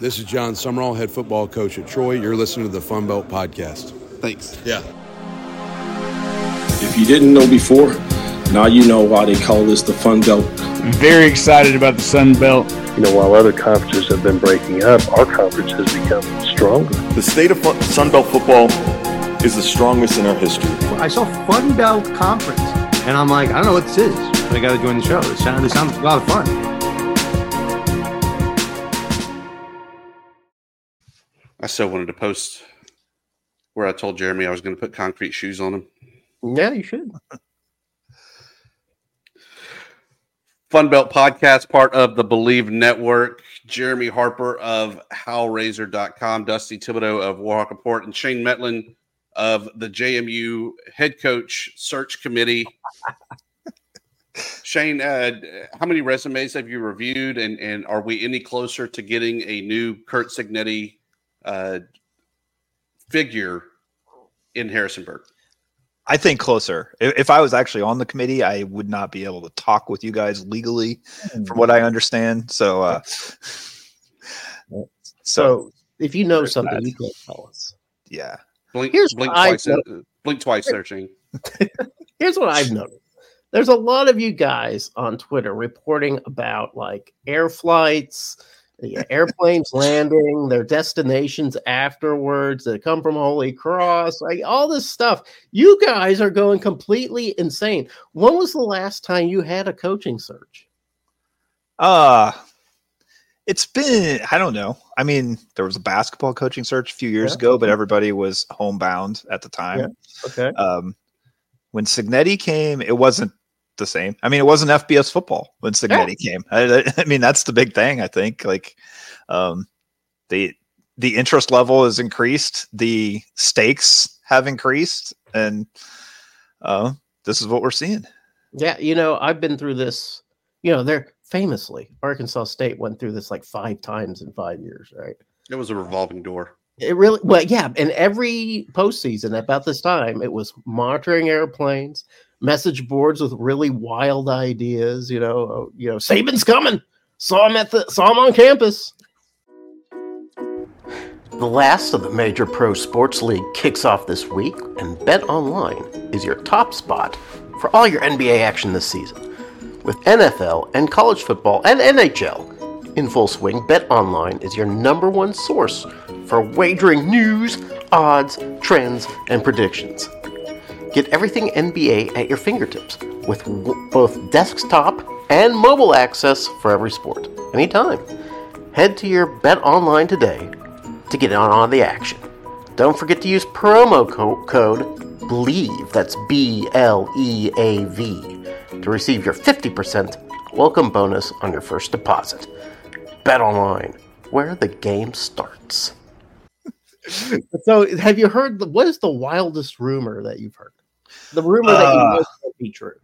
This is Jon Sumrall, head football coach at Troy. You're listening to the Fun Belt Podcast. Thanks. Yeah. If you didn't know before, now you know why they call this the Fun Belt. I'm very excited about the Sun Belt. You know, while other conferences have been breaking up, our conference has become stronger. The state of fun- Sun Belt football is the strongest in our history. I saw Fun Belt Conference, and I'm like, I don't know what this is, but I got to join the show. It sounds, it sounds a lot of fun. I still wanted to post where I told Jeremy I was going to put concrete shoes on him. Yeah, you should. Fun Belt Podcast, part of the Bleav Network. Jeremy Harper of HowlRazor.com, Dusty Thibodeau of Warhawk Report, and Shane Metlin of the JMU Head Coach Search Committee. Shane, uh, how many resumes have you reviewed, and, and are we any closer to getting a new Curt Cignetti uh, figure in Harrisonburg? I think closer. If, if I was actually on the committee, I would not be able to talk with you guys legally, from what I understand. So, uh, so, So if you know something, you can tell us. yeah. Blink, Here's blink twice. uh, blink twice there, Shane. Here's what I've noticed. There's a lot of you guys on Twitter reporting about like air flights, the airplanes landing, their destinations afterwards that come from Holy Cross, like all this stuff. You guys are going completely insane. When was the last time you had a coaching search? Uh it's been I don't know. I mean, there was a basketball coaching search a few years Yeah. ago, but everybody was homebound at the time. Okay. Um when Cignetti came, it wasn't the same. I mean, it wasn't FBS football when Cignetti came. I, I mean, that's the big thing. I think like um, the the interest level has increased, the stakes have increased, and uh, this is what we're seeing. Yeah, you know, I've been through this. You know, they're famously Arkansas State went through this like five times in five years, right? It was a revolving door. It really, well, yeah. And every postseason about this time, it was monitoring airplanes, message boards with really wild ideas. You know, oh, you know, Saban's coming. Saw him at the, saw him on campus. The last of the major pro sports league kicks off this week, and Bet Online is your top spot for all your NBA action this season. With NFL and college football and NHL in full swing, Bet Online is your number one source for wagering news, odds, trends, and predictions. Get everything NBA at your fingertips with w- both desktop and mobile access for every sport, anytime. Head to your Bet Online today to get on the action. Don't forget to use promo co- code BLEAV, that's B L E A V, to receive your 50% welcome bonus on your first deposit. Bet Online, where the game starts. so, have you heard what is the wildest rumor that you've heard? The rumor that you Uh, know might be true.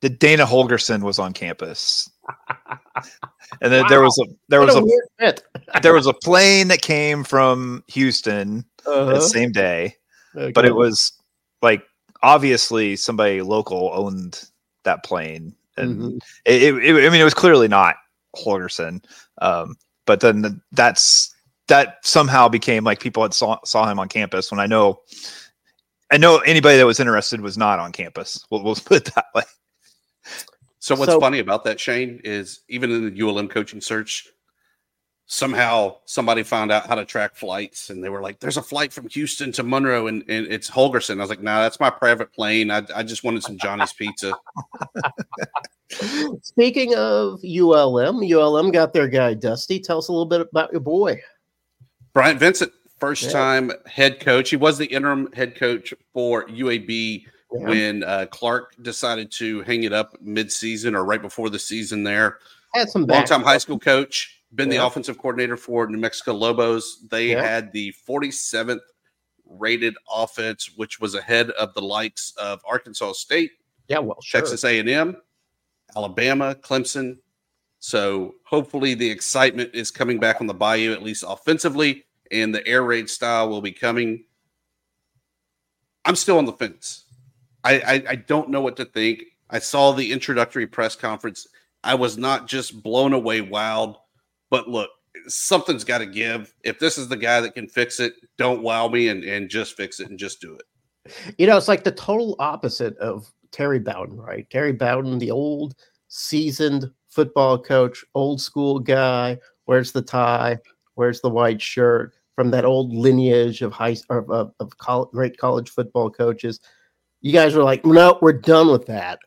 That Dana Holgorsen was on campus, and then there was a there What was a a there was a plane that came from Houston Uh-huh. the same day, but it was like obviously somebody local owned that plane, and Mhm. it, it, it- I mean, it was clearly not Holgerson. Um, but then the, that's that somehow became like people had saw saw him on campus. When I know, I know anybody that was interested was not on campus. We'll, we'll put it that way. So what's So- funny about that, Shane, is even in the ULM coaching search, somehow somebody found out how to track flights, and they were like, "There's a flight from Houston to Monroe, and, and it's Holgorsen." I was like, "Nah, that's my private plane. I, I just wanted some Johnny's Pizza." Speaking of ULM, ULM got their guy Dusty. Tell us a little bit about your boy. Bryant Vincent, first Yeah. time head coach. He was the interim head coach for UAB Yeah. when uh, Clark decided to hang it up mid-season or right before the season. There, Had some longtime high school coach, been the offensive coordinator for New Mexico Lobos. They Yeah. had the 47th rated offense, which was ahead of the likes of Arkansas State, Yeah, well, sure. Texas A&M, Alabama, Clemson. So hopefully the excitement is coming back on the Bayou, at least offensively, and the air raid style will be coming. I'm still on the fence. I, I, I don't know what to think. I saw the introductory press conference. I was not just blown away, wild, but look, something's got to give. If this is the guy that can fix it, don't wow me and, and just fix it and just do it. You know, it's like the total opposite of Terry Bowden, right? Terry Bowden, the old seasoned football coach, old school guy. Where's the tie? Where's the white shirt? From that old lineage of high of, of, of col- great college football coaches. You guys were like, no, we're done with that.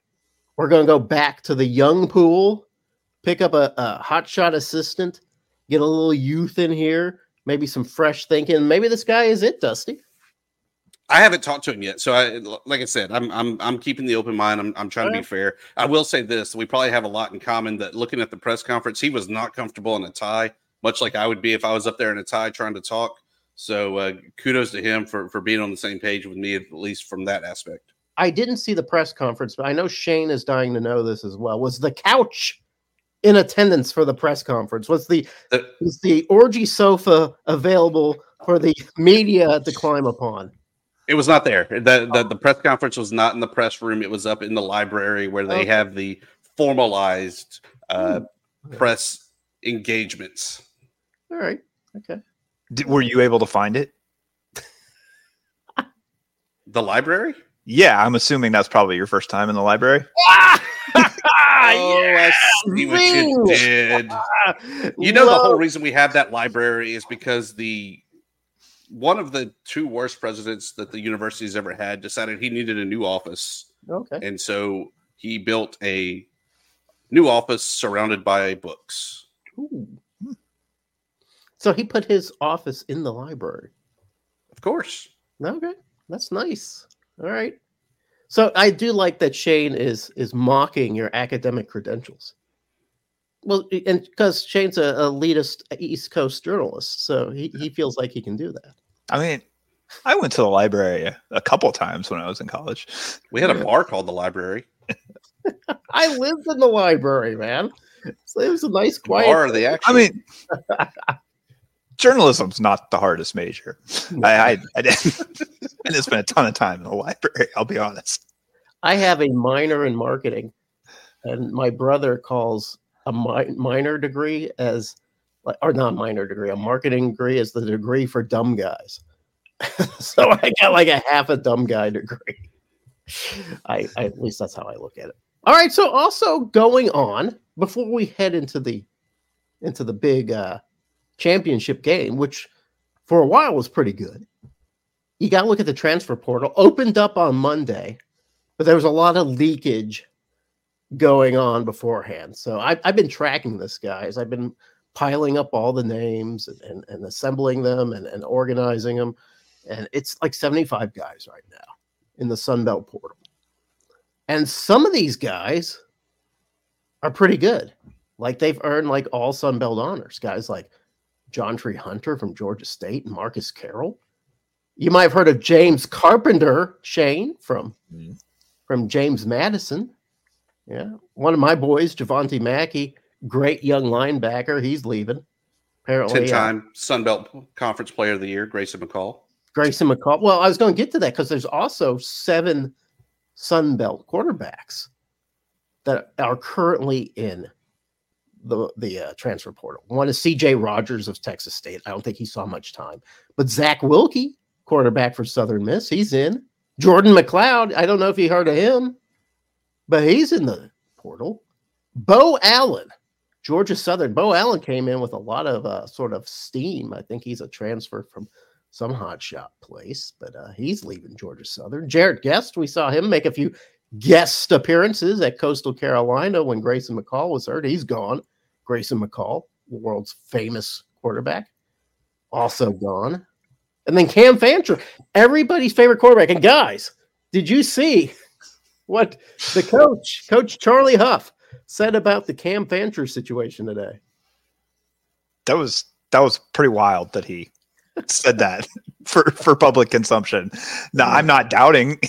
We're going to go back to the young pool, pick up a, a hotshot assistant, get a little youth in here, maybe some fresh thinking. Maybe this guy is it, Dusty. I haven't talked to him yet, so I like I said, I'm I'm I'm keeping the open mind. I'm I'm trying to be fair. I will say this: we probably have a lot in common. That looking at the press conference, he was not comfortable in a tie, much like I would be if I was up there in a tie trying to talk. So uh, kudos to him for for being on the same page with me, at least from that aspect. I didn't see the press conference, but I know Shane is dying to know this as well. Was the couch in attendance for the press conference? Was the The- was the orgy sofa available for the media to climb upon? It was not there. The, the the press conference was not in the press room. It was up in the library where they Okay. have the formalized uh, press engagements. All right. Okay. D- were you able to find it? The library? Yeah, I'm assuming that's probably your first time in the library. oh, I see what you did. You know the whole reason we have that library is because the one of the two worst presidents that the university's ever had decided he needed a new office, Okay. and so he built a new office surrounded by books. Ooh. So he put his office in the library. Of course. Okay, that's nice. All right. So I do like that Shane is is mocking your academic credentials. Well, and because Shane's a elitist East Coast journalist, so he, he feels like he can do that. I mean, I went to the library a, a couple times when I was in college. We had a bar called the library. I lived in the library, man. So it was a nice, quiet. Bar, the actual. I mean, journalism's not the hardest major. I, I, I didn't, I didn't spend a ton of time in the library. I'll be honest. I have a minor in marketing, and my brother calls a mi- minor degree as, or not minor degree, a marketing degree as the degree for dumb guys. so I got like a half a dumb guy degree. I, I at least that's how I look at it. All right. So also going on before we head into the into the big uh, championship game, which for a while was pretty good. You got to look at the transfer portal. Opened up on Monday but there was a lot of leakage going on beforehand. So I, I've been tracking this, guys. I've been piling up all the names and, and, and assembling them and, and organizing them. And it's like 75 guys right now in the Sunbelt portal. And some of these guys are pretty good. Like they've earned like all Sunbelt honors. Guys like John Tree Hunter from Georgia State and Marcus Carroll. You might have heard of James Carpenter, Shane, from from James Madison. Yeah. One of my boys, Javante Mackey, great young linebacker. He's leaving. Apparently, Ten uh, time Sunbelt Conference Player of the Year, Grayson McCall. Grayson McCall. Well, I was going to get to that because there's also seven Sun Belt quarterbacks that are currently in the the uh, transfer portal. One is C.J. Rogers of Texas State. I don't think he saw much time, but Zach Wilkie, quarterback for Southern Miss, he's in. Jordan McCloud. I don't know if you heard of him, but he's in the portal. Bo Allen, Georgia Southern. Bo Allen came in with a lot of uh, sort of steam. I think he's a transfer from some hot shot place, but uh, he's leaving Georgia Southern. Jared Guest, we saw him make a few guest appearances at Coastal Carolina when Grayson McCall was hurt. He's gone. Grayson McCall, the world's famous quarterback, also gone. And then Cam Fancher, everybody's favorite quarterback. And guys, did you see what the coach, Coach Charlie Huff, said about the Cam Fancher situation today? that was that was pretty wild that he said that for for public consumption. Now I'm not doubting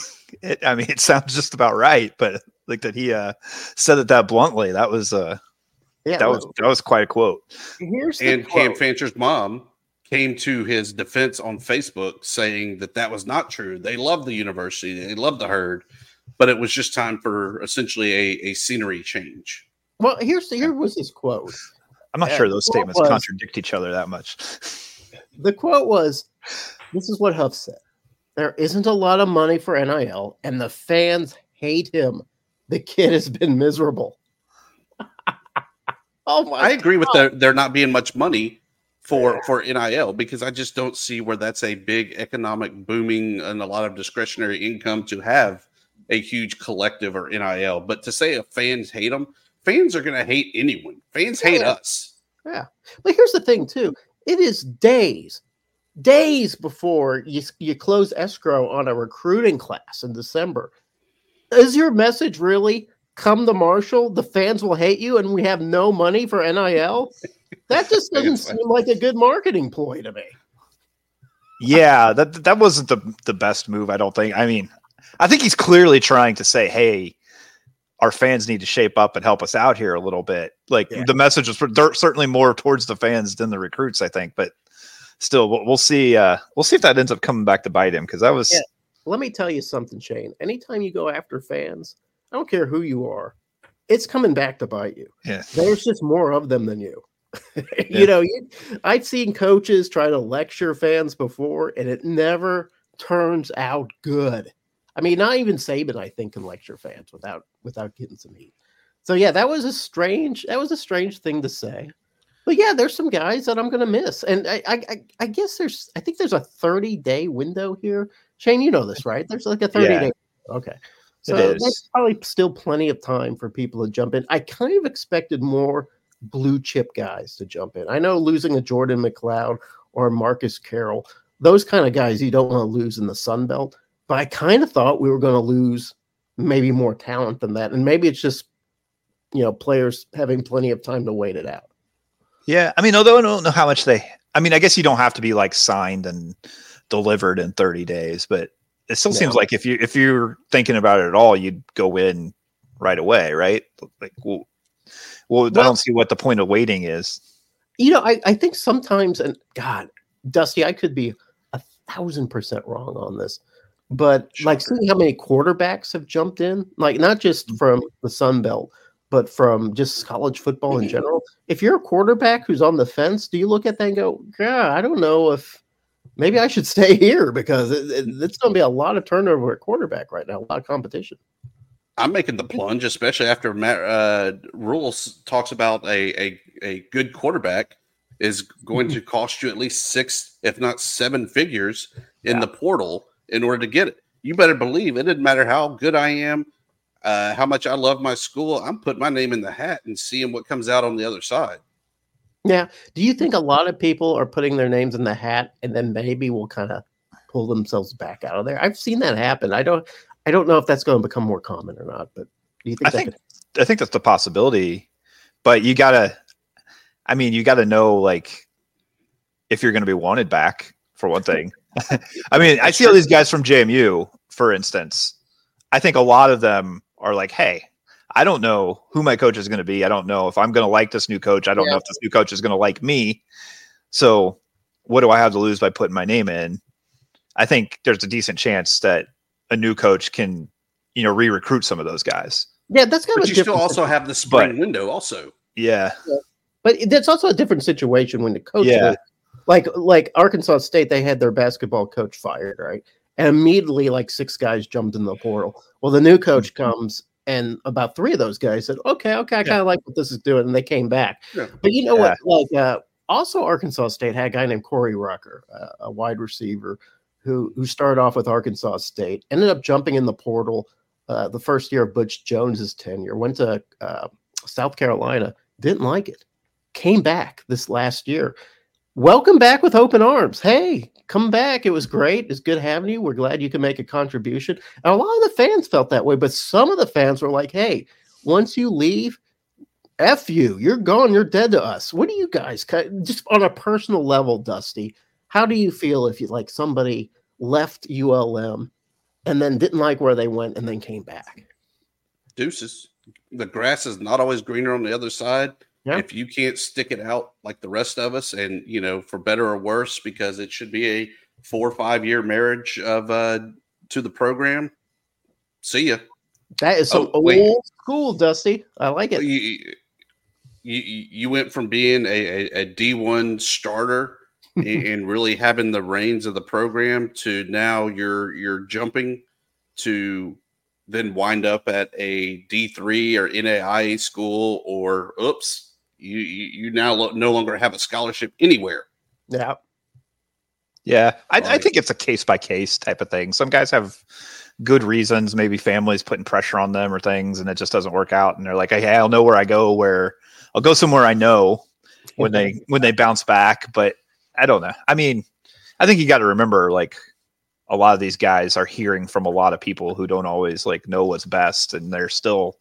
it. I mean, it sounds just about right, but like that he uh said it that bluntly. That was uh Yeah, that was that was quite a quote. Here's the And Cam. Fancher's mom came to his defense on Facebook saying that that was not true. They love the university, they love the herd, but it was just time for essentially a, a scenery change. Well, here's here was his quote. I'm not Yeah, sure those statements was- contradict each other that much. The quote was, "This is what Huff said: There isn't a lot of money for NIL, and the fans hate him. The kid has been miserable." oh my! I agree with there, there not being much money for for NIL because I just don't see where that's a big economic booming and a lot of discretionary income to have a huge collective or NIL. But to say if fans hate them, fans are going to hate anyone. Fans hate Yeah. us. Yeah. But here's the thing, too. It is days, days before you, you close escrow on a recruiting class in December. Is your message really come to Marshall? The fans will hate you and we have no money for NIL? That just doesn't seem like a good marketing ploy to me. Yeah, that that wasn't the the best move, I don't think. I mean, I think he's clearly trying to say, "Hey, our fans need to shape up and help us out here a little bit." Like Yeah. the message was for- certainly more towards the fans than the recruits, I think, but still we'll, we'll see uh we'll see if that ends up coming back to bite him because that was Yeah. Let me tell you something, Shane. Anytime you go after fans, I don't care who you are, it's coming back to bite you. yeah. There's just more of them than you. Yeah. you know, you, I've seen coaches try to lecture fans before, and it never turns out good. I mean, not even Saban, I think, can lecture fans without without getting some heat. So yeah, that was a strange that was a strange thing to say. But yeah, there's some guys that I'm gonna miss, and I I, I- guess there's I think there's a 30 day window here. Shane, you know this, right? There's like a 30 Yeah. day. Okay. So there's probably still plenty of time for people to jump in. I kind of expected more blue chip guys to jump in. I know losing a Jordan McCloud or Marcus Carroll, those kind of guys you don't want to lose in the Sun Belt. But I kind of thought we were going to lose maybe more talent than that. And maybe it's just, you know, players having plenty of time to wait it out. Yeah, I mean, although I don't know how much they. I mean, I guess you don't have to be like signed and delivered in 30 days, but it still seems like if you if you're thinking about it at all, you'd go in right away, right? Like, well, well, I don't see what the point of waiting is. You know, I, I think sometimes, and God, Dusty, I could be a thousand percent wrong on this, but like seeing how many quarterbacks have jumped in, like not just mm-hmm. from the Sun Belt, but from just college football in general. If you're a quarterback who's on the fence, do you look at that and go, God, I don't know if maybe I should stay here because it, it- it's going to be a lot of turnover at quarterback right now, a lot of competition. I'm making the plunge, especially after Matt uh, Rules talks about a, a, a good quarterback is going to cost you at least six, if not seven figures in the portal in order to get it. You better believe it didn't matter how good I am, uh, how much I love my school. I'm putting my name in the hat and seeing what comes out on the other side. Yeah. Do you think a lot of people are putting their names in the hat and then maybe will kind of pull themselves back out of there? I've seen that happen. I don't I don't know if that's going to become more common or not, but do you think I that think could- I think that's the possibility, but you gotta. I mean, you gotta know like if you're going to be wanted back for one thing. I mean, I see all these guys from JMU, for instance. I think a lot of them are like, "Hey, I don't know who my coach is going to be. I don't know if I'm going to like this new coach. I don't know if this new coach is going to like me. So, what do I have to lose by putting my name in?" I think there's a decent chance that a new coach can, you know, re-recruit some of those guys. Yeah, that's kind But of a you still also have the spring But- window also. Yeah. but that's also a different situation when the coach Yeah. was- like like Arkansas State, they had their basketball coach fired, right? And immediately like six guys jumped in the portal. Well, the new coach comes and about three of those guys said, Okay, okay, I kind of like what this is doing, and they came back. Yeah. But you know what? Like uh also Arkansas State had a guy named Corey Rucker, uh, a wide receiver who who started off with Arkansas State, ended up jumping in the portal uh, the first year of Butch Jones's tenure, went to uh, South Carolina, didn't like it, came back this last year. Welcome back with open arms. Hey, come back. It was great. It's good having you. We're glad you can make a contribution. And a lot of the fans felt that way, but some of the fans were like, hey, once you leave, F you. You're gone. You're dead to us. What do you guys just on a personal level, Dusty? How do you feel if you like somebody left ULM and then didn't like where they went and then came back? Deuces. The grass is not always greener on the other side. If you can't stick it out like the rest of us, and you know, for better or worse, because it should be a four or five year marriage of uh to the program. See ya. That is some oh, old school, Dusty. I like it. You, you, you went from being a, a, a D1 starter and really having the reins of the program to now you're you're jumping to then wind up at a D3 or NAIA school or oops, you you, you now lo- no longer have a scholarship anywhere. Yeah. Yeah, I, I think it's a case by case type of thing. Some guys have good reasons, maybe families putting pressure on them or things, and it just doesn't work out. And they're like, "Hey, I'll know where I go. Where I'll go somewhere I know when they when they bounce back." But I don't know. I mean, I think you got to remember, like, a lot of these guys are hearing from a lot of people who don't always like know what's best, and they're still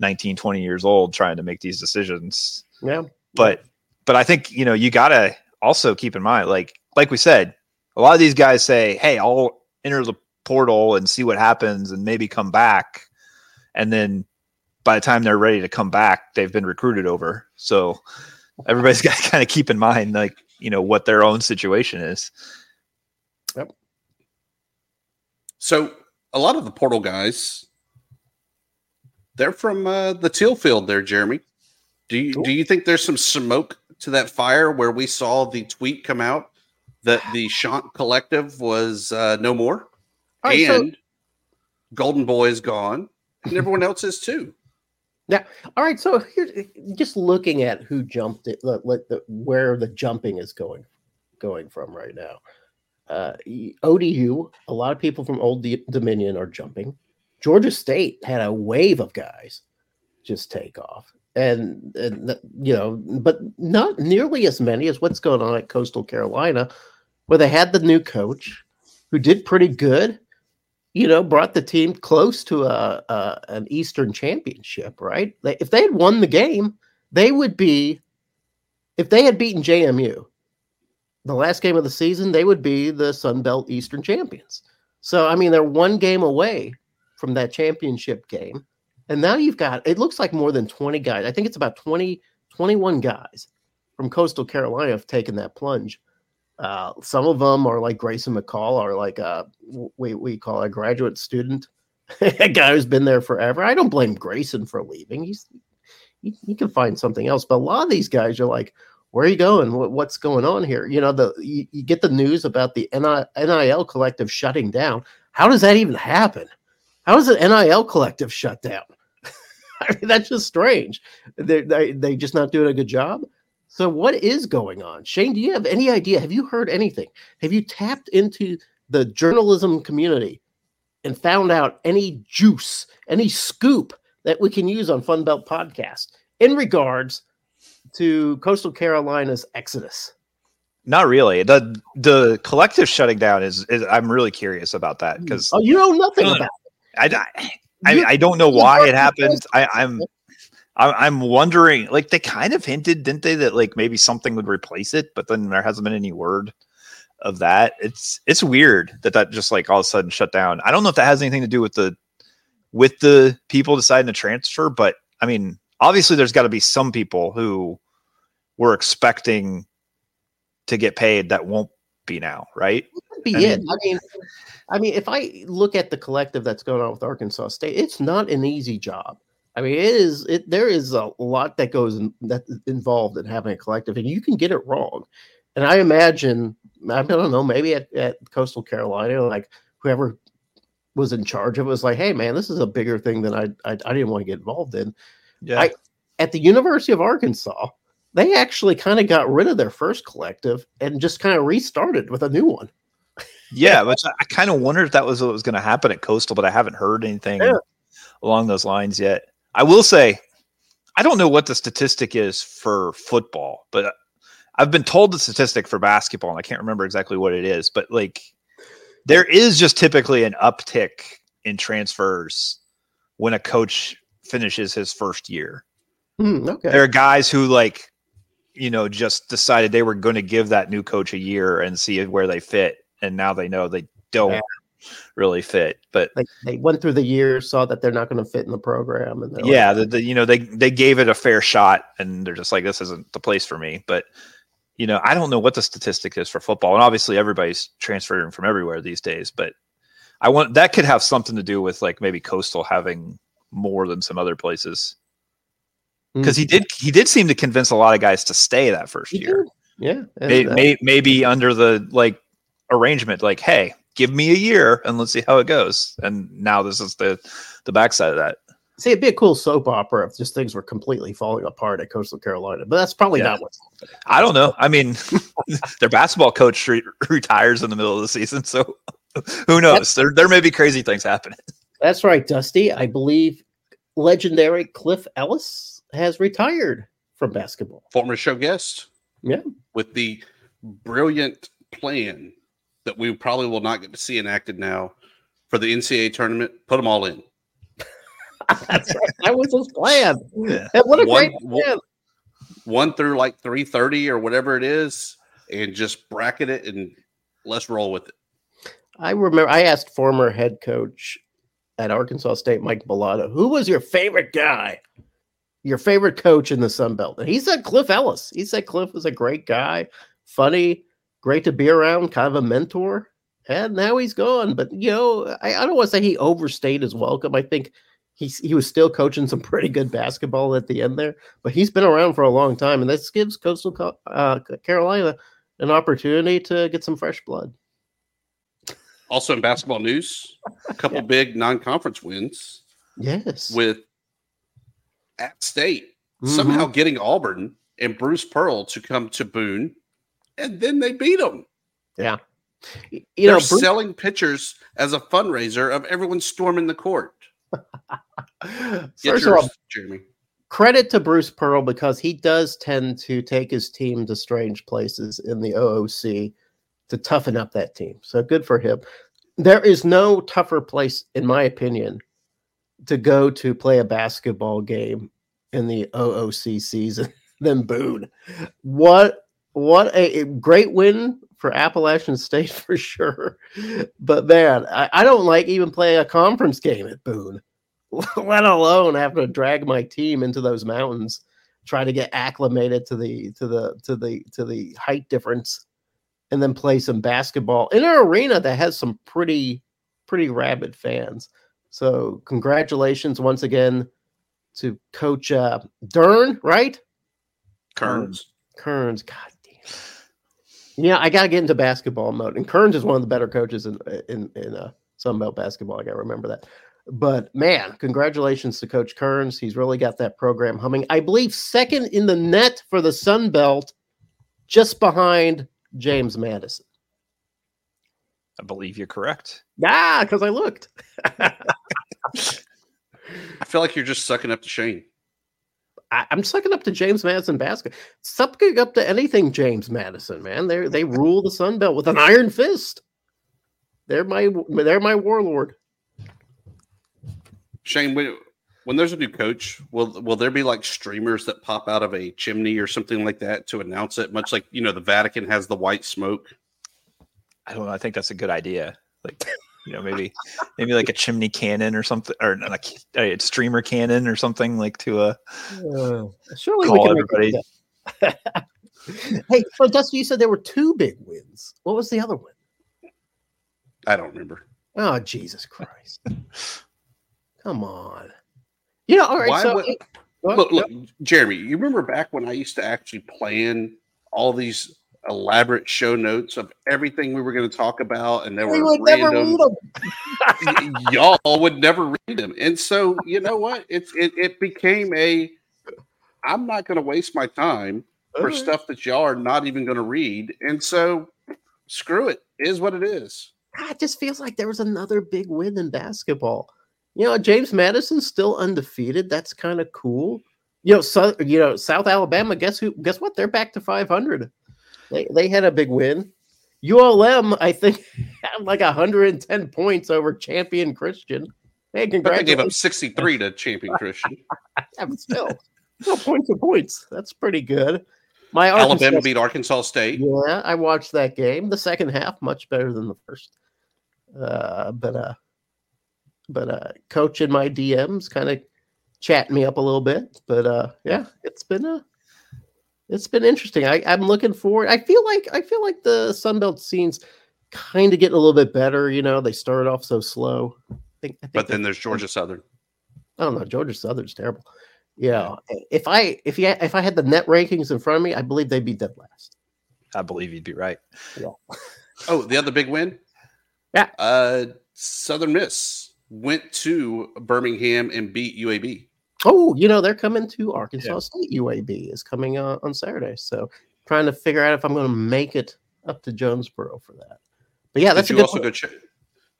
19, 20 years old trying to make these decisions. Yeah, but but I think you know you got to also keep in mind, like like we said, a lot of these guys say, "Hey, I'll enter the portal and see what happens, and maybe come back," and then by the time they're ready to come back, they've been recruited over. So everybody's got to kind of keep in mind, like you know, what their own situation is. Yep. So a lot of the portal guys, they're from uh, the teal field there, Jeremy. Do you do you think there's some smoke to that fire where we saw the tweet come out that the Shant Collective was uh, no more, right, and so- Golden Boy is gone, and everyone else is too. Yeah. All right. So here's just looking at who jumped it, let the, where the jumping is going, going from right now. Uh, ODU, a lot of people from Old D- Dominion are jumping. Georgia State had a wave of guys just take off, and, and you know, but not nearly as many as what's going on at Coastal Carolina, where they had the new coach who did pretty good you know, brought the team close to a, a, an Eastern championship, right? If they had won the game, they would be, if they had beaten JMU, the last game of the season, they would be the Sun Belt Eastern champions. So, I mean, they're one game away from that championship game. And now you've got, it looks like more than 20 guys. I think it's about 20, 21 guys from Coastal Carolina have taken that plunge uh, some of them are like Grayson McCall, or like a we we call a graduate student, a guy who's been there forever. I don't blame Grayson for leaving. He's he, he can find something else. But a lot of these guys are like, where are you going? What, what's going on here? You know, the you, you get the news about the NIL collective shutting down. How does that even happen? How does an NIL collective shut down? I mean, that's just strange. They're, they they just not doing a good job. So, what is going on? Shane, do you have any idea? Have you heard anything? Have you tapped into the journalism community and found out any juice, any scoop that we can use on Fun Belt Podcast in regards to Coastal Carolina's exodus? Not really. the The collective shutting down is. is I'm really curious about that because oh, you know nothing about it. I, I, I, I don't know why it happened. I, I'm I'm wondering, like they kind of hinted, didn't they, that like maybe something would replace it, but then there hasn't been any word of that. It's it's weird that that just like all of a sudden shut down. I don't know if that has anything to do with the with the people deciding to transfer, but I mean, obviously there's got to be some people who were expecting to get paid that won't be now, right? be I it. Mean, I mean, I mean, if I look at the collective that's going on with Arkansas State, it's not an easy job. I mean, it is. It there is a lot that goes in, that involved in having a collective, and you can get it wrong. And I imagine, I don't know, maybe at, at Coastal Carolina, like whoever was in charge of it was like, "Hey, man, this is a bigger thing than I I, I didn't want to get involved in." Yeah. I, at the University of Arkansas, they actually kind of got rid of their first collective and just kind of restarted with a new one. Yeah, but I kind of wondered if that was what was going to happen at Coastal, but I haven't heard anything yeah. along those lines yet. I will say, I don't know what the statistic is for football, but I've been told the statistic for basketball, and I can't remember exactly what it is, but like there is just typically an uptick in transfers when a coach finishes his first year. Hmm, okay. There are guys who like, you know, just decided they were going to give that new coach a year and see where they fit, and now they know they don't Yeah. really fit. But Like they went through the year, saw that they're not going to fit in the program, and they're like, yeah, the, the, you know, they they gave it a fair shot, and they're just like, this isn't the place for me. But you know, I don't know what the statistic is for football, and obviously everybody's transferring from everywhere these days. But I want that could have something to do with like maybe Coastal having more than some other places because he mm-hmm. did he did seem to convince a lot of guys to stay that first He year. did. yeah, May, may, maybe under the like arrangement, like, hey, give me a year and let's see how it goes. And now this is the the backside of that. see, it'd be a cool soap opera if just things were completely falling apart at Coastal Carolina, but that's probably Yeah. not what's happening. I don't know. I mean, their basketball coach re- retires in the middle of the season, so who knows? There there may be crazy things happening. That's right, Dusty. I believe legendary Cliff Ellis has retired from basketball. Former show guest. Yeah. With the brilliant plan that we probably will not get to see enacted now for the NCAA tournament. Put them all in. That's right. That was his plan. Yeah. And what a One- great plan. One through like 330 or whatever it is, and just bracket it and let's roll with it. I remember I asked former head coach at Arkansas State, Mike Balado, who was your favorite guy, your favorite coach in the Sun Belt? And he said Cliff Ellis. He said Cliff was a great guy, funny, great to be around, kind of a mentor. And now he's gone. But you know, I, I don't want to say he overstayed his welcome. I think he's he was still coaching some pretty good basketball at the end there. But he's been around for a long time, and this gives Coastal uh, Carolina an opportunity to get some fresh blood. Also in basketball news, a couple big non-conference wins Yes. with App State Mhm. somehow getting Auburn and Bruce Pearl to come to Boone, and then they beat them. Yeah. You They're know, Bruce, selling pictures as a fundraiser of everyone storming the court. Get first of all, Jeremy. credit to Bruce Pearl because he does tend to take his team to strange places in the OOC to toughen up that team. So good for him. There is no tougher place, in my opinion, to go to play a basketball game in the OOC season than Boone. What what a, a great win for Appalachian State for sure. But man, I, I don't like even playing a conference game at Boone, let alone having to drag my team into those mountains, try to get acclimated to the to the to the to the height difference, and then play some basketball in an arena that has some pretty pretty rabid fans. So congratulations once again to Coach uh, Dern, right? Kerns. Kerns, God damn. Yeah, I got to get into basketball mode, and Kerns is one of the better coaches in in in uh, Sunbelt basketball. I got to remember that. But man, congratulations to Coach Kerns. He's really got that program humming. I believe second in the net for the Sun Belt, just behind James Madison. I believe you're correct. Yeah, because I looked. I feel like you're just sucking up to Shane. I, I'm sucking up to James Madison basketball. Sucking up to anything James Madison, man. They they rule the Sun Belt with an iron fist. They're my they're my warlord. Shane, when, when there's a new coach, will will there be like streamers that pop out of a chimney or something like that to announce it? Much like you know the Vatican has the white smoke. I don't know. I think that's a good idea. Like, you know, maybe maybe like a chimney cannon or something, or like a streamer cannon or something like to uh, Uh, surely call we can everybody. Hey, so Dusty, you said there were two big wins. What was the other one? I don't remember. Oh, Jesus Christ! Come on. You know, all right. Why so would- What? Look, look, Jeremy, you remember back when I used to actually plan all these elaborate show notes of everything we were going to talk about, and there we were would never random. read them. y'all would never read them, and so you know what? It's it, it became a. I'm not going to waste my time for Alright. stuff that y'all are not even going to read, and so screw it. It Is what it is. It just feels like there was another big win in basketball. You know, James Madison's still undefeated. That's kind of cool. You know, so, you know, South Alabama. Guess who? Guess what? They're back to 500. They they had a big win. ULM, I think, had like 110 points over Champion Christian. Hey, But they gave up 63 to Champion Christian. Yeah, but still, No points are points. That's pretty good. My Alabama Arkansas- beat Arkansas State. Yeah, I watched that game. The second half much better than the first. Uh, but uh, but uh, coach in my DMs kind of chatting me up a little bit. But uh, yeah, it's been a it's been interesting. I, I'm looking forward. I feel like I feel like the Sunbelt scene's kind of getting a little bit better. You know, they started off so slow. I think, I think But then there's Georgia Southern. I don't know. Georgia Southern's terrible. Yeah, if I if you if I had the net rankings in front of me, I believe they'd be dead last. I believe you'd be right. Oh, the other big win? Yeah. Uh, Southern Miss went to Birmingham and beat UAB. Oh, you know they're coming to Arkansas State. UAB is coming uh, on Saturday, so trying to figure out if I'm going to make it up to Jonesboro for that. But yeah, that's Did a you good. also go check?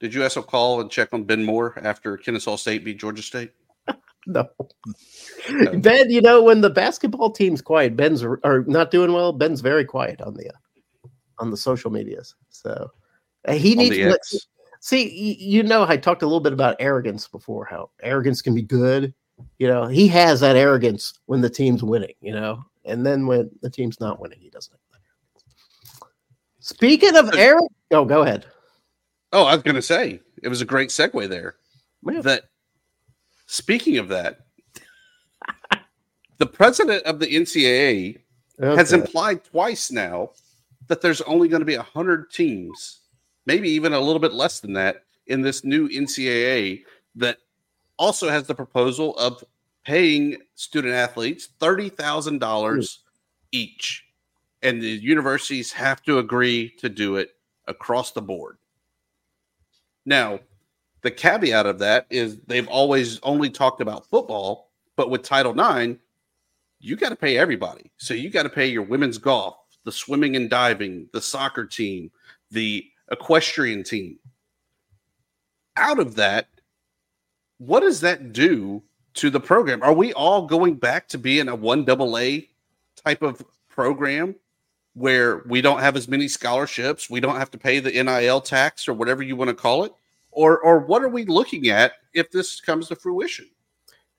Did you also call and check on Ben Moore after Kennesaw State beat Georgia State? no, Ben. You know when the basketball team's quiet, Ben's are not doing well. Ben's very quiet on the uh, on the social medias. So he On needs to see. You know, I talked a little bit about arrogance before. How arrogance can be good. You know, he has that arrogance when the team's winning. You know, and then when the team's not winning, he doesn't. Speaking of arrogance, oh, go ahead. Oh, I was going to say it was a great segue there. Yeah. That speaking of that, the president of the NCAA has implied twice now that there's only going to be 100 teams, maybe even a little bit less than that, in this new NCAA that also has the proposal of paying student athletes $30,000 hmm. each. And the universities have to agree to do it across the board. Now, the caveat of that is they've always only talked about football, but with Title IX, you got to pay everybody. So you got to pay your women's golf, the swimming and diving, the soccer team, the equestrian team. Out of that, what does that do to the program? Are we all going back to being a one double A type of program where we don't have as many scholarships, we don't have to pay the NIL tax or whatever you want to call it? Or or what are we looking at if this comes to fruition?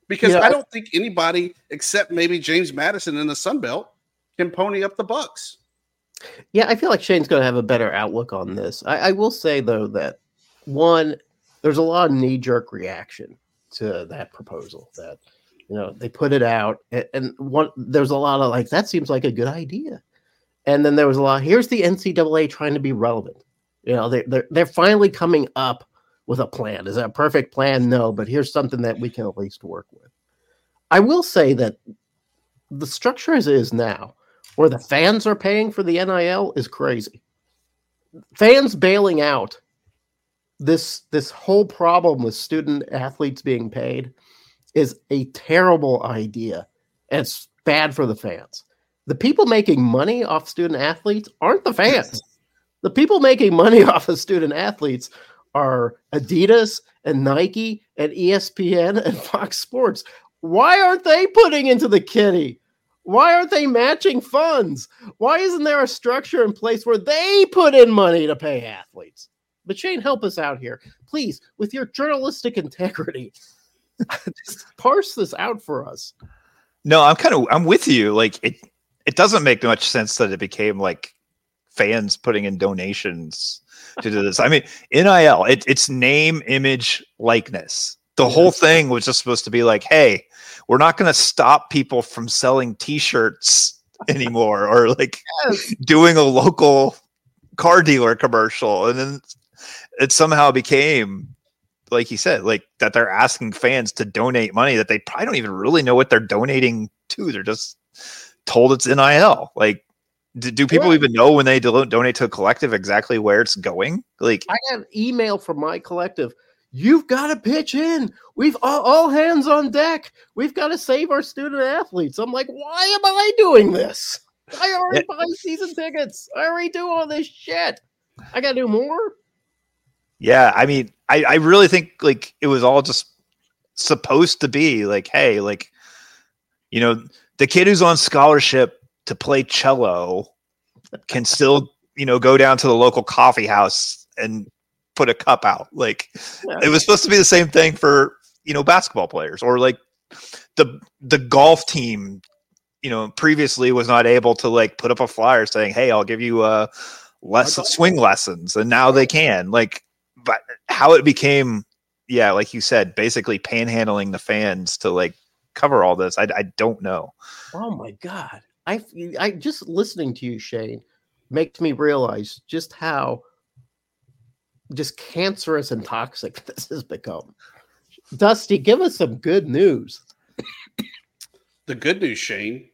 Because Yeah, I don't think anybody except maybe James Madison in the Sun Belt can pony up the bucks. Yeah, I feel like Shane's going to have a better outlook on this. I, I will say though that one, there's a lot of knee jerk reaction to that proposal. That you know they put it out, and, and one there's a lot of like that seems like a good idea, and then there was a lot. Here's the NCAA trying to be relevant. You know they they're they're finally coming up with a plan. Is that a perfect plan? No, but here's something that we can at least work with. I will say that the structure as it is now, where the fans are paying for the NIL, is crazy. Fans bailing out this this whole problem with student athletes being paid is a terrible idea. And it's bad for the fans. The people making money off student athletes aren't the fans. The people making money off of student athletes are Adidas and Nike and ESPN and Fox Sports. Why aren't they putting into the kitty? Why aren't they matching funds? Why isn't there a structure in place where they put in money to pay athletes? But Shane, help us out here, please, with your journalistic integrity. Just parse this out for us. No, I'm kind of I'm with you. Like it it doesn't make much sense that it became like fans putting in donations to do this. I mean, NIL, it, it's name, image, likeness. The whole thing was just supposed to be like, hey, we're not going to stop people from selling T-shirts anymore, or like doing a local car dealer commercial, and then it somehow became like he said, like that they're asking fans to donate money that they probably don't even really know what they're donating to. They're just told it's NIL. Like, do, do people even know when they do- donate to a collective exactly where it's going? Like, I got an email from my collective. You've got to pitch in. We've all, all hands on deck. We've got to save our student athletes. I'm like, why am I doing this? I already buy season tickets. I already do all this shit. I got to do more. Yeah, I mean, I, I really think like it was all just supposed to be like, hey, like, you know, the kid who's on scholarship to play cello can still, you know, go down to the local coffee house and put a cup out. Like, it was supposed to be the same thing for you know basketball players or like the the golf team, you know, previously was not able to like put up a flyer saying, "Hey, I'll give you uh lesson swing lessons," and now they can. Like, but how it became, yeah, like you said, basically panhandling the fans to like cover all this, I, I don't know. Oh my god, I I just listening to you, Shane, makes me realize just how just cancerous and toxic this has become. Dusty, give us some good news. The good news, Shane,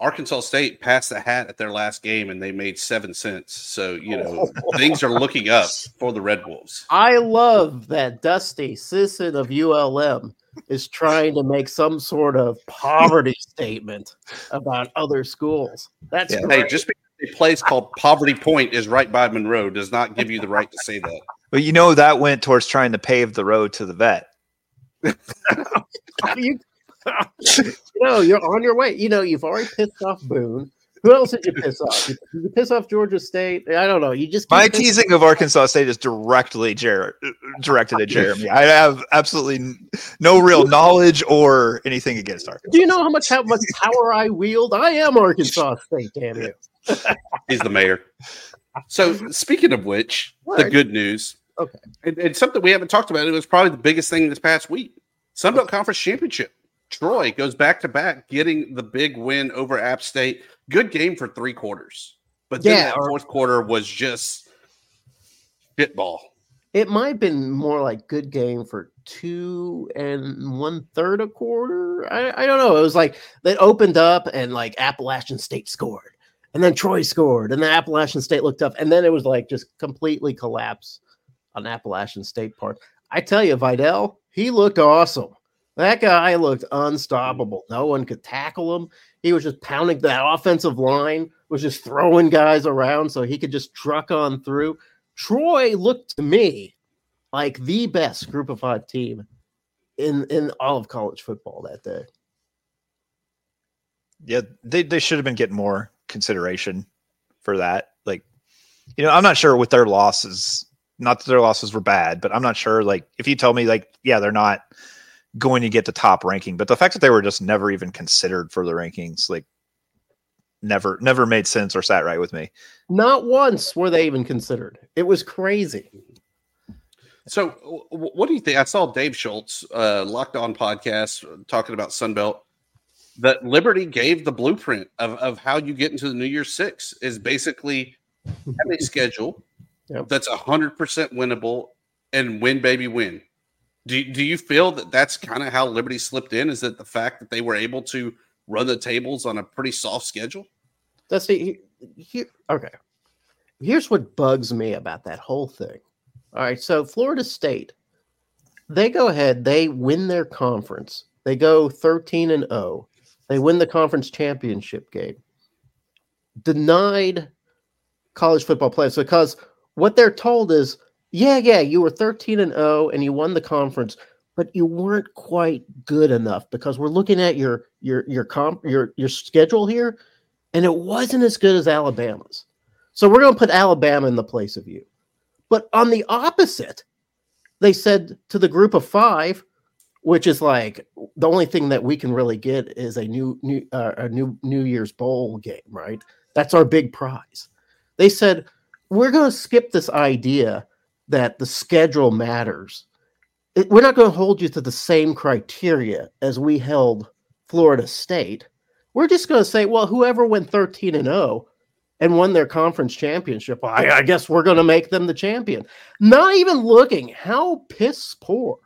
Arkansas State passed the hat at their last game and they made seven cents. So, you know, oh, things are looking up for the Red Wolves. I love that Dusty Sisson of ULM is trying to make some sort of poverty statement about other schools. That's Yeah. great. Hey, just because a place called Poverty Point is right by Monroe does not give you the right to say that. But you know that went towards trying to pave the road to the vet. you, you know, you're on your way. You know, you've already pissed off Boone. Who else did you piss off? Did you piss off Georgia State? I don't know. You just My keep pissing- teasing of Arkansas State is directly Jer- directed at Jeremy. I have absolutely no real knowledge or anything against Arkansas. Do you know how much how much power I wield? I am Arkansas State. Damn you! He's the mayor. So, speaking of which, the good news, Okay. and, and something we haven't talked about, it was probably the biggest thing this past week Sunbelt Conference Championship. Troy goes back to back, getting the big win over App State. Good game for three quarters. But then Yeah, that or- fourth quarter was just spitball. It might have been more like good game for two and one third a quarter. I, I don't know. It was like they opened up and like Appalachian State scored, and then Troy scored, and then Appalachian State looked up, and then it was like just completely collapse on Appalachian State part. I tell you, Vidal, he looked awesome. That guy looked hmm. unstoppable. No one could tackle him. He was just pounding that offensive line, was just throwing guys around so he could just truck on through. Troy looked to me like the best group of five team in in all of college football that day. Yeah, they, they should have been getting more consideration for that. Like, you know, I'm not sure with their losses, not that their losses were bad, but I'm not sure. Like, if you tell me, like, yeah, they're not going to get the top ranking, but the fact that they were just never even considered for the rankings, like, never, never made sense or sat right with me. Not once were they even considered. It was crazy. So, w- w- what do you think? I saw Dave Schultz, uh, Locked On podcast, uh, talking about Sunbelt. That Liberty gave the blueprint of, of how you get into the New Year Six is basically have a schedule Yep. that's hundred percent winnable and win, baby, win. Do do you feel that that's kind of how Liberty slipped in? Is that the fact that they were able to run the tables on a pretty soft schedule? The here. Okay, here's what bugs me about that whole thing. All right, so Florida State, they go ahead, they win their conference, they go 13 and 0, they win the conference championship game. Denied college football players because what they're told is, yeah, yeah, you were 13 and 0 and you won the conference, but you weren't quite good enough because we're looking at your your your comp your your schedule here and it wasn't as good as Alabama's. So we're going to put Alabama in the place of you. But on the opposite, they said to the group of five, which is like the only thing that we can really get is a new new uh, a new New Year's Bowl game, right? That's our big prize. They said we're going to skip this idea that the schedule matters. It- we're not going to hold you to the same criteria as we held Florida State. We're just going to say, well, whoever went 13 and 0 and won their conference championship, I, I guess we're going to make them the champion. Not even looking how piss poor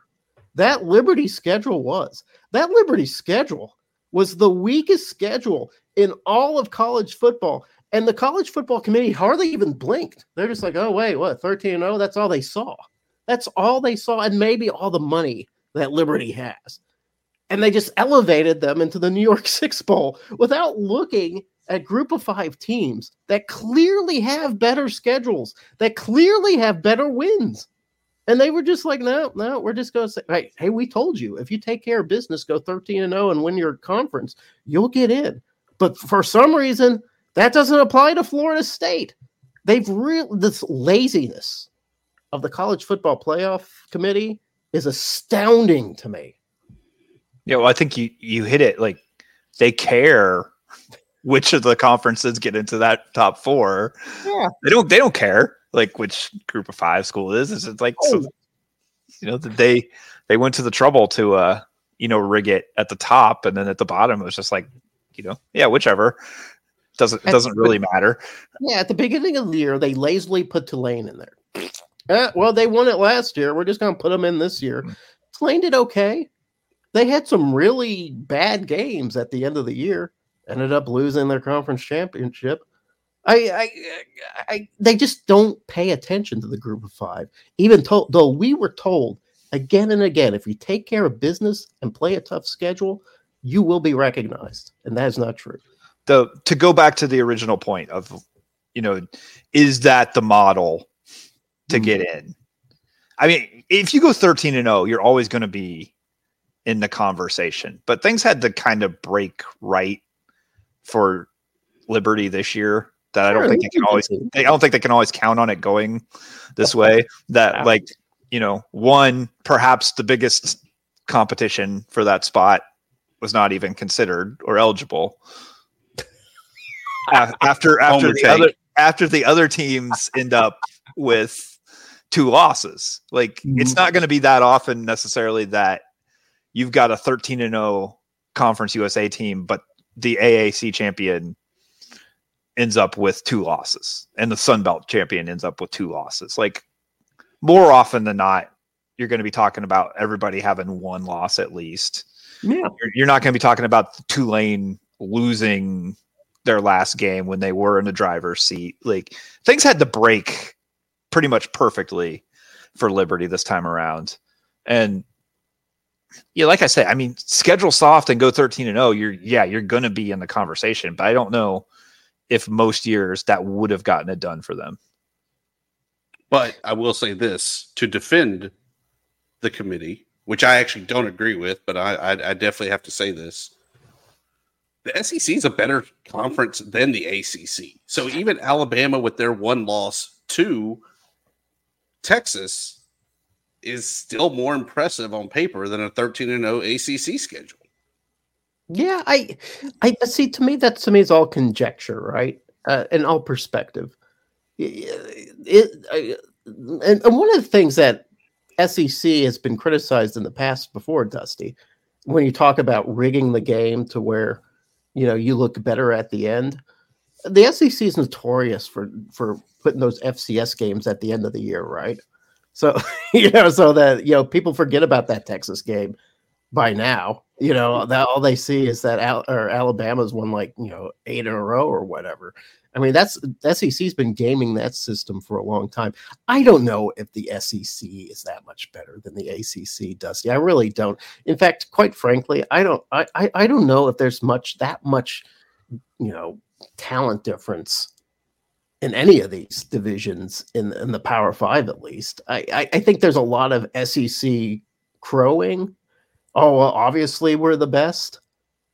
that Liberty schedule was. That Liberty schedule was the weakest schedule in all of college football. And the college football committee hardly even blinked. They're just like, oh, wait, what, 13 and 0? That's all they saw. That's all they saw, and maybe all the money that Liberty has and they just elevated them into the New York Six Bowl without looking at group of five teams that clearly have better schedules, that clearly have better wins. And they were just like, no, no, we're just going to say, hey, hey, we told you if you take care of business, go 13 and 0 and win your conference, you'll get in. But for some reason, that doesn't apply to Florida State. They've real this laziness of the college football playoff committee is astounding to me. Yeah, well, I think you you hit it like they care which of the conferences get into that top four. Yeah. They don't they don't care like which group of five school it is. It's like so, you know that they they went to the trouble to uh you know rig it at the top and then at the bottom it was just like you know yeah whichever doesn't it doesn't really matter. Yeah, at the beginning of the year, they lazily put Tulane in there. Uh, well, they won it last year. We're just going to put them in this year. Tulane did okay. They had some really bad games at the end of the year. Ended up losing their conference championship. I, I, I, they just don't pay attention to the group of five. Even told, though we were told again and again, if you take care of business and play a tough schedule, you will be recognized, and that is not true. The to go back to the original point of you know is that the model to hmm. get in? I mean if you go 13 and 0 you're always going to be in the conversation but things had to kind of break right for liberty this year that i don't think they can always they, i don't think they can always count on it going this way that Yeah. like you know one perhaps the biggest competition for that spot was not even considered or eligible after after Homer the take. other after the other teams end up with two losses. Like it's mm-hmm. not going to be that often necessarily that you've got a 13 and 0 conference USA team, but the AAC champion ends up with two losses and the Sun Belt champion ends up with two losses. Like more often than not, you're going to be talking about everybody having one loss at least. Yeah. You're, you're not going to be talking about Tulane losing their last game when they were in the driver's seat. Like things had to break pretty much perfectly for Liberty this time around. And yeah, like I say, I mean, schedule soft and go 13 and 0, you're yeah, you're going to be in the conversation, but I don't know if most years that would have gotten it done for them. But I will say this to defend the committee, which I actually don't agree with, but I, I, I definitely have to say this. The SEC is a better conference than the ACC. So even Alabama, with their one loss to Texas, is still more impressive on paper than a 13 and 0 ACC schedule. Yeah, I, I see. To me, that to me is all conjecture, right? Uh, and all perspective. It, it- I- and, and one of the things that SEC has been criticized in the past before, Dusty, when you talk about rigging the game to where you know you look better at the end. The SEC is notorious for for putting those FCS games at the end of the year, right? So you know, so that you know people forget about that Texas game by now. You know, that all they see is that Al- or Alabama's won like you know eight in a row or whatever. I mean, that's SEC's been gaming that system for a long time. I don't know if the SEC is that much better than the ACC, Dusty. I really don't. In fact, quite frankly, I don't. I I, I don't know if there's much that much, you know, talent difference in any of these divisions in in the Power Five, at least. I I, I think there's a lot of SEC crowing. Oh, well, obviously we're the best,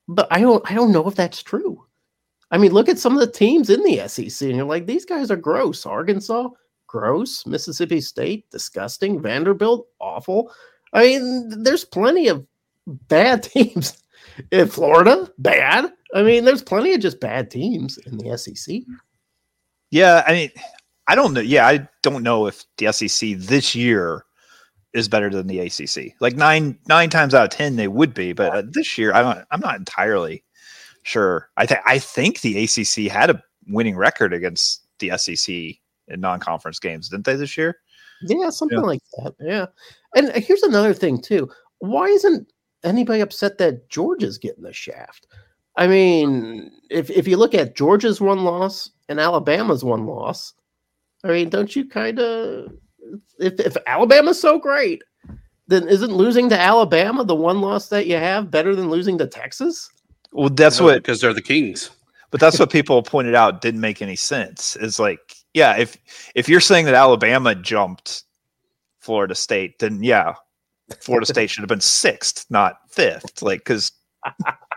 but I don't I don't know if that's true. I mean, look at some of the teams in the SEC, and you're like, these guys are gross. Arkansas, gross. Mississippi State, disgusting. Vanderbilt, awful. I mean, there's plenty of bad teams in Florida, bad. I mean, there's plenty of just bad teams in the SEC. Yeah, I mean, I don't know. Yeah, I don't know if the SEC this year is better than the ACC. Like nine nine times out of ten, they would be, but uh, this year, I don't. I'm not entirely sure. I think I think the ACC had a winning record against the SEC in non-conference games, didn't they this year? Yeah, something Yeah. like that. Yeah. And uh, here's another thing too. Why isn't anybody upset that Georgia's getting the shaft? I mean, if if you look at Georgia's one loss and Alabama's one loss, I mean, don't you kind of if if Alabama's so great, then isn't losing to Alabama the one loss that you have better than losing to Texas? Well, that's No, what because they're the Kings. But that's what people pointed out didn't make any sense. Is like, yeah, if if you're saying that Alabama jumped Florida State, then yeah, Florida State should have been sixth, not fifth. Like, because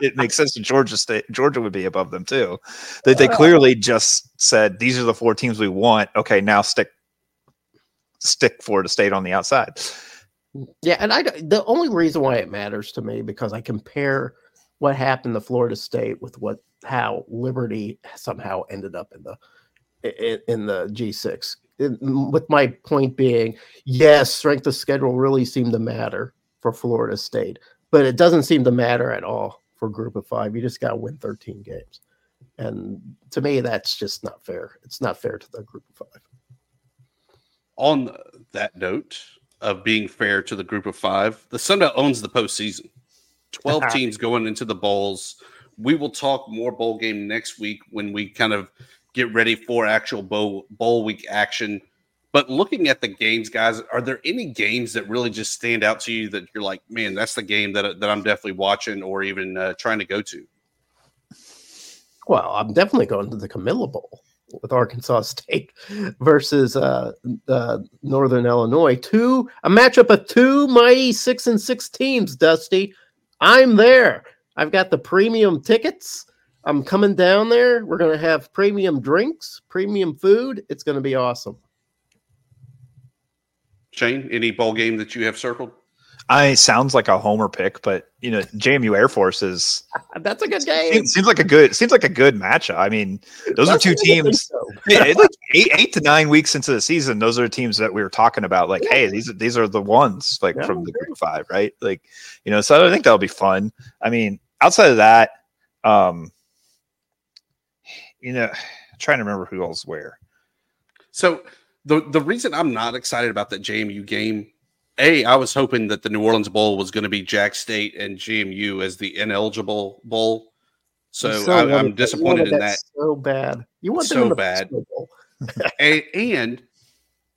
it makes sense that Georgia State, Georgia would be above them too. That they clearly just said these are the four teams we want. Okay, now stick stick Florida State on the outside. Yeah, and I the only reason why it matters to me because I compare what happened to Florida State with what how Liberty somehow ended up in the in, in the G6. with my point being, yes, strength of schedule really seemed to matter for Florida State, but it doesn't seem to matter at all for Group of Five. You just got to win 13 games, and to me, that's just not fair. It's not fair to the Group of Five. On that note of being fair to the Group of Five, the Sun Belt owns the postseason. 12 teams going into the bowls. We will talk more bowl game next week when we kind of get ready for actual bowl, bowl week action. But looking at the games, guys, are there any games that really just stand out to you that you're like, man, that's the game that, that I'm definitely watching or even uh, trying to go to? Well, I'm definitely going to the Camellia Bowl with Arkansas State versus uh, uh, Northern Illinois. Two a matchup of two mighty six and six teams. Dusty, I'm there. I've got the premium tickets. I'm coming down there. We're going to have premium drinks, premium food. It's going to be awesome. Shane, any ball game that you have circled? I sounds like a homer pick, but you know, JMU Air Force is that's a good game. Seems, seems like a good seems like a good matchup. I mean, those that's are two teams. So. like eight, eight to nine weeks into the season, those are teams that we were talking about. Like, yeah. hey, these are these are the ones like yeah, from the group five, right? Like, you know, so I think that'll be fun. I mean, outside of that, um, you know, trying to remember who else where. So the the reason I'm not excited about that JMU game, a I was hoping that the New Orleans Bowl was going to be Jax State and JMU as the ineligible bowl. So, so I, am disappointed in that. So bad. You want to so bad. and, and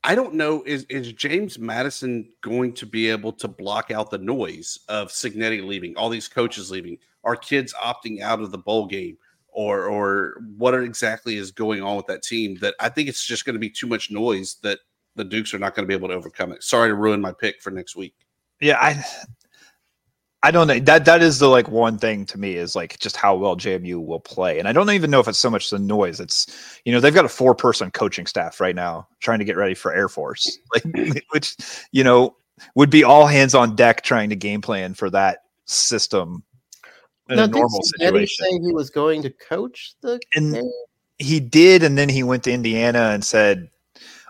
I don't know is is James Madison going to be able to block out the noise of Cignetti leaving, all these coaches leaving, our kids opting out of the bowl game? or or what exactly is going on with that team that I think it's just going to be too much noise that the Dukes are not going to be able to overcome it. Sorry to ruin my pick for next week. Yeah, I I don't know. That that is the like one thing to me is like just how well JMU will play. And I don't even know if it's so much the noise. It's you know, they've got a four person coaching staff right now trying to get ready for Air Force. Like which, you know, would be all hands on deck trying to game plan for that system in now, a normal situation. Say he was going to coach the and game? he did, and then he went to Indiana and said,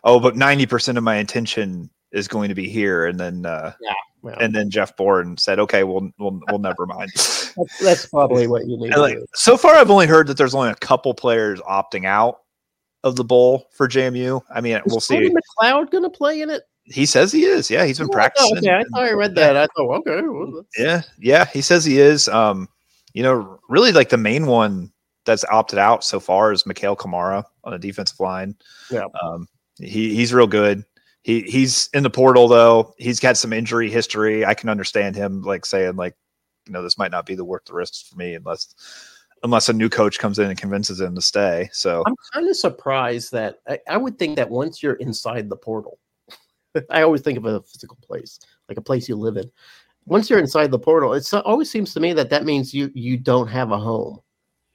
"Oh, but ninety percent of my intention is going to be here." And then, uh, yeah, well. and then Jeff Bourne said, "Okay, we'll we'll, we'll never mind." that's, that's, probably what you need. Like, so far, I've only heard that there's only a couple players opting out of the bowl for JMU. I mean, is we'll see. McCloud going to play in it? He says he is. Yeah, he's been oh, practicing. Okay, I thought I read that. I thought, okay. Well, yeah, yeah, he says he is. Um, you know, really like the main one that's opted out so far is Mikail Kamara on the defensive line. Yeah. Um, he, he's real good. He he's in the portal though. He's got some injury history. I can understand him like saying like, you know, this might not be the worth the risk for me unless unless a new coach comes in and convinces him to stay. So I'm kind of surprised that I, I would think that once you're inside the portal, I always think of a physical place, like a place you live in once you're inside the portal, it always seems to me that that means you you don't have a home.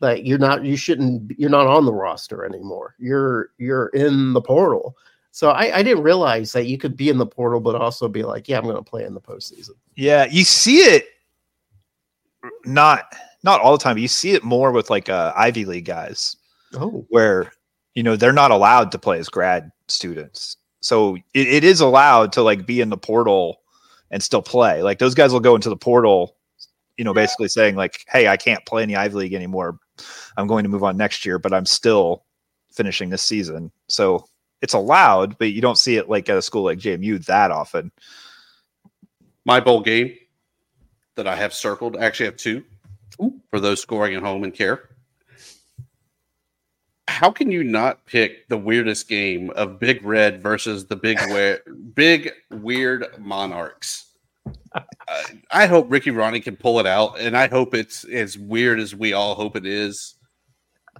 Like you're not you shouldn't you're not on the roster anymore. You're you're in the portal. So I, I didn't realize that you could be in the portal, but also be like, yeah, I'm going to play in the postseason. Yeah, you see it not not all the time. you see it more with like uh, Ivy League guys. Oh, where you know they're not allowed to play as grad students. So it, it is allowed to like be in the portal and still play. Like those guys will go into the portal, you know, basically saying like, "Hey, I can't play in the Ivy League anymore. I'm going to move on next year, but I'm still finishing this season." So it's allowed, but you don't see it like at a school like JMU that often. My bowl game that I have circled, I actually have two Ooh. for those scoring at home and care. How can you not pick the weirdest game of Big Red versus the Big we- Big Weird Monarchs? I hope Ricky Rahne can pull it out, and I hope it's as weird as we all hope it is,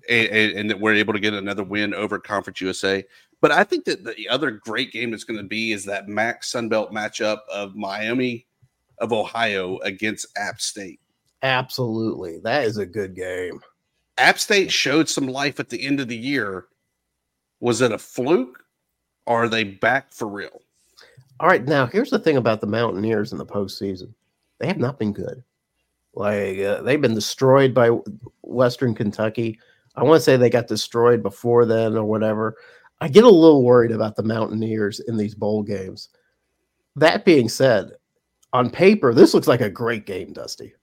and, and, and that we're able to get another win over Conference USA. But I think that the other great game that's going to be is that MAC Sunbelt matchup of Miami of Ohio against App State. Absolutely, that is a good game. App State showed some life at the end of the year. Was it a fluke or are they back for real? All right, now here's the thing about the Mountaineers in the postseason. They have not been good. Like uh, they've been destroyed by Western Kentucky. I want to say they got destroyed before then or whatever. I get a little worried about the Mountaineers in these bowl games. That being said, on paper, this looks like a great game, Dusty.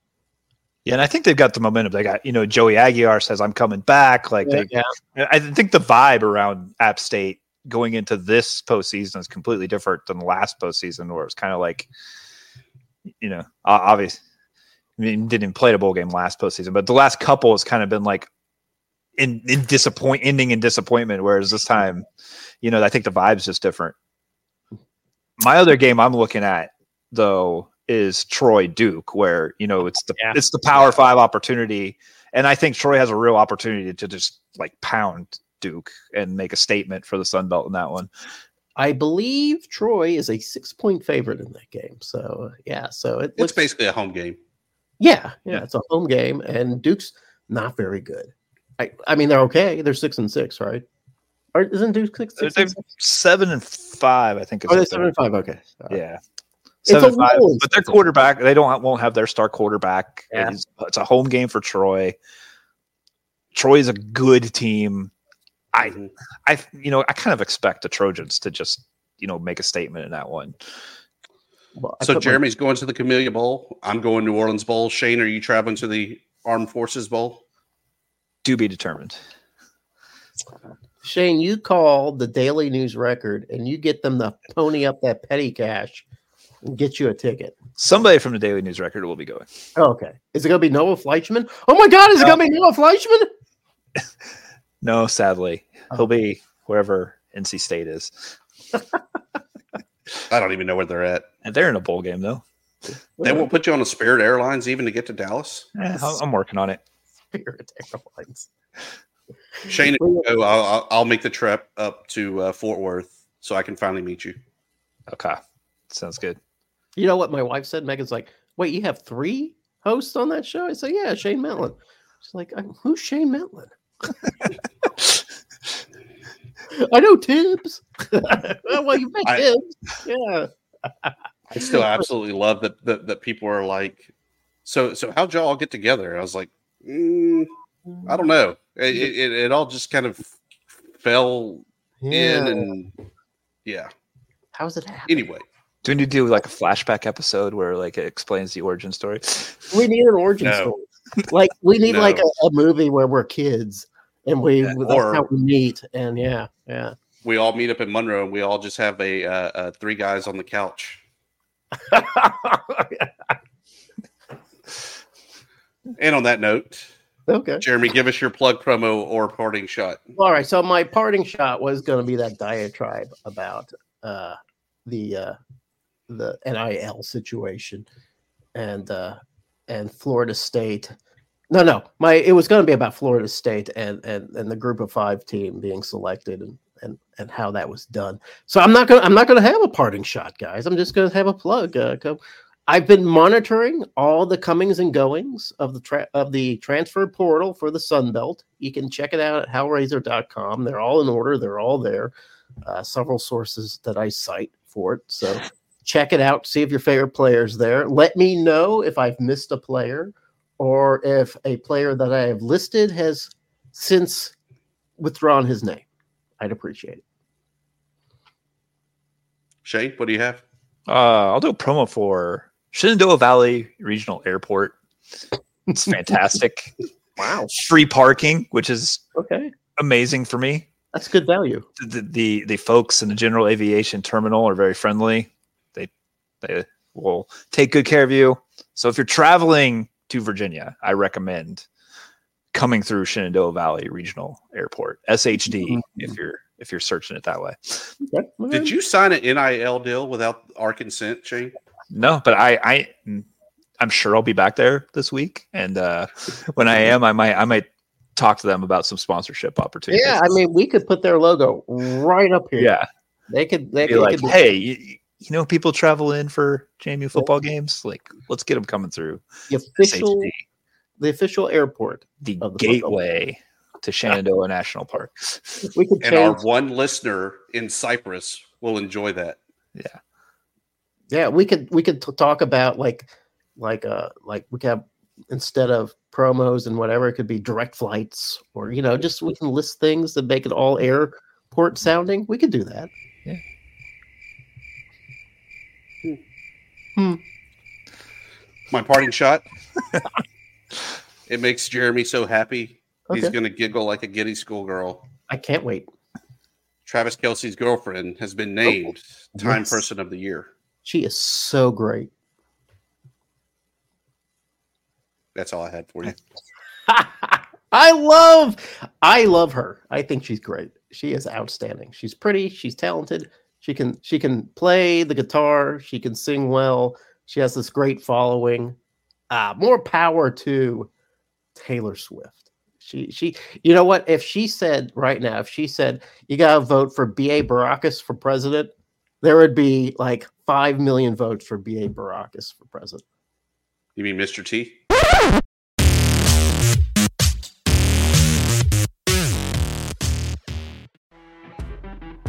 Yeah, and I think they've got the momentum. They got, you know, Joey Aguilar says, I'm coming back. Like, Yeah, they, yeah. I think the vibe around App State going into this postseason is completely different than the last postseason, where it's kind of like, you know, obviously, I mean, didn't play a bowl game last postseason, but the last couple has kind of been like in, in disappoint, ending in disappointment. Whereas this time, you know, I think the vibe's just different. My other game I'm looking at though is Troy Duke, where you know it's the Yeah. it's the Power Five opportunity, and I think Troy has a real opportunity to just like pound Duke and make a statement for the Sun Belt in that one. I believe Troy is a six point favorite in that game. So yeah, so it It's looks basically a home game. yeah, yeah, it's a home game, and Duke's not very good. I I mean they're okay. They're six and six, right? Or isn't Duke six? They're, six six? seven and five, I think. Is Oh, they're seven and five. Okay, All right. Yeah. It's a Seven and five, but their quarterback, they don't won't have their star quarterback. Yeah. It's, it's a home game for Troy. Troy is a good team. I, Mhm. I, you know, I kind of expect the Trojans to just, you know, make a statement in that one. Well, So put my- Jeremy's going to the Camellia Bowl. I'm going New Orleans Bowl. Shane, are you traveling to the Armed Forces Bowl? Do be determined. Shane, you call the Daily News Record and you get them to pony up that petty cash and get you a ticket. Somebody from the Daily News Record will be going. Oh, okay. Is it going to be Noah Fleischman? Oh my God, is it going to be Noah Fleischman? No, sadly, Oh. he'll be wherever NC State is. I don't even know where they're at. And they're in a bowl game though. They won't put you on a Spirit Airlines even to get to Dallas. Eh, I'm- I'm working on it. Spirit Airlines. Shane, if you go, I'll, I'll- I'll make the trip up to uh, Fort Worth so I can finally meet you. Okay, sounds good. You know what my wife said? Megan's like, wait, you have three hosts on that show? I said, yeah, Shane Metlin. She's like, who's Shane Metlin? I know Tibbs. well, you met I- Tibbs. Yeah. I still absolutely love that, that that people are like, so so how'd y'all all get together? I was like, mm, I don't know. It, it, it all just kind of fell in, Yeah. and yeah. How's it happen? Anyway, Do we need to do like a flashback episode where like it explains the origin story? We need an origin No. story. Like we need like a, a movie where we're kids and we that's Or- how we meet. And yeah, yeah. we all meet up in Monroe, and we all just have a uh, uh, three guys on the couch. And on that note, okay. Jeremy, give us your plug promo or parting shot. All right. So my parting shot was going to be that diatribe about uh, the uh, the NIL situation and uh, and Florida State. No, no. My it was going to be about Florida State and and and the Group of Five team being selected and and and how that was done. So I'm not gonna I'm not gonna have a parting shot, guys. I'm just gonna have a plug. Uh, I've been monitoring all the comings and goings of the tra- of the transfer portal for the Sun Belt. You can check it out at howrazor.com. They're all in order. They're all there. Uh, several sources that I cite for it. So check it out. See if your favorite player's there. Let me know if I've missed a player or if a player that I have listed has since withdrawn his name. I'd appreciate it. Shane, what do you have? Uh, I'll do a promo for Shenandoah Valley Regional Airport. It's fantastic. Wow. Free parking, which is Okay. amazing for me. That's good value. The, the the folks in the general aviation terminal are very friendly. They they will take good care of you. So if you're traveling to Virginia, I recommend coming through Shenandoah Valley Regional Airport, SHD, if you're if you're searching it that way. Okay. Did you sign an NIL deal without our consent, Shane? No, but I, I, I'm sure I'll be back there this week, and uh, when I am, I might, I might talk to them about some sponsorship opportunities. Yeah, I mean, we could put their logo right up here. yeah, They could. They be could. like, could- hey, you, you know, people travel in for JMU football games. Like, let's get them coming through the official, SHD, the official airport. the of the gateway to Shenandoah National Park. We could And our one listener in Cyprus will enjoy that. Yeah, Yeah, we could we could t- talk about like like uh like we could have instead of promos and whatever it could be direct flights or you know just we can list things that make it all airport sounding. We could do that. Hmm. My parting shot. it makes Jeremy so happy. He's going to giggle like a giddy schoolgirl. I can't wait. Travis Kelce's girlfriend has been named Time Oh, yes. Person of the Year. She is so great. That's all I had for you. I love I love her. I think she's great. She is outstanding. She's pretty, she's talented. She can she can play the guitar, she can sing well. She has this great following. Uh more power to Taylor Swift. She she you know what if she said right now if she said you got to vote for BA Baracus for president, there would be like 5 million votes for BA Baracus for president. You mean Mr. T?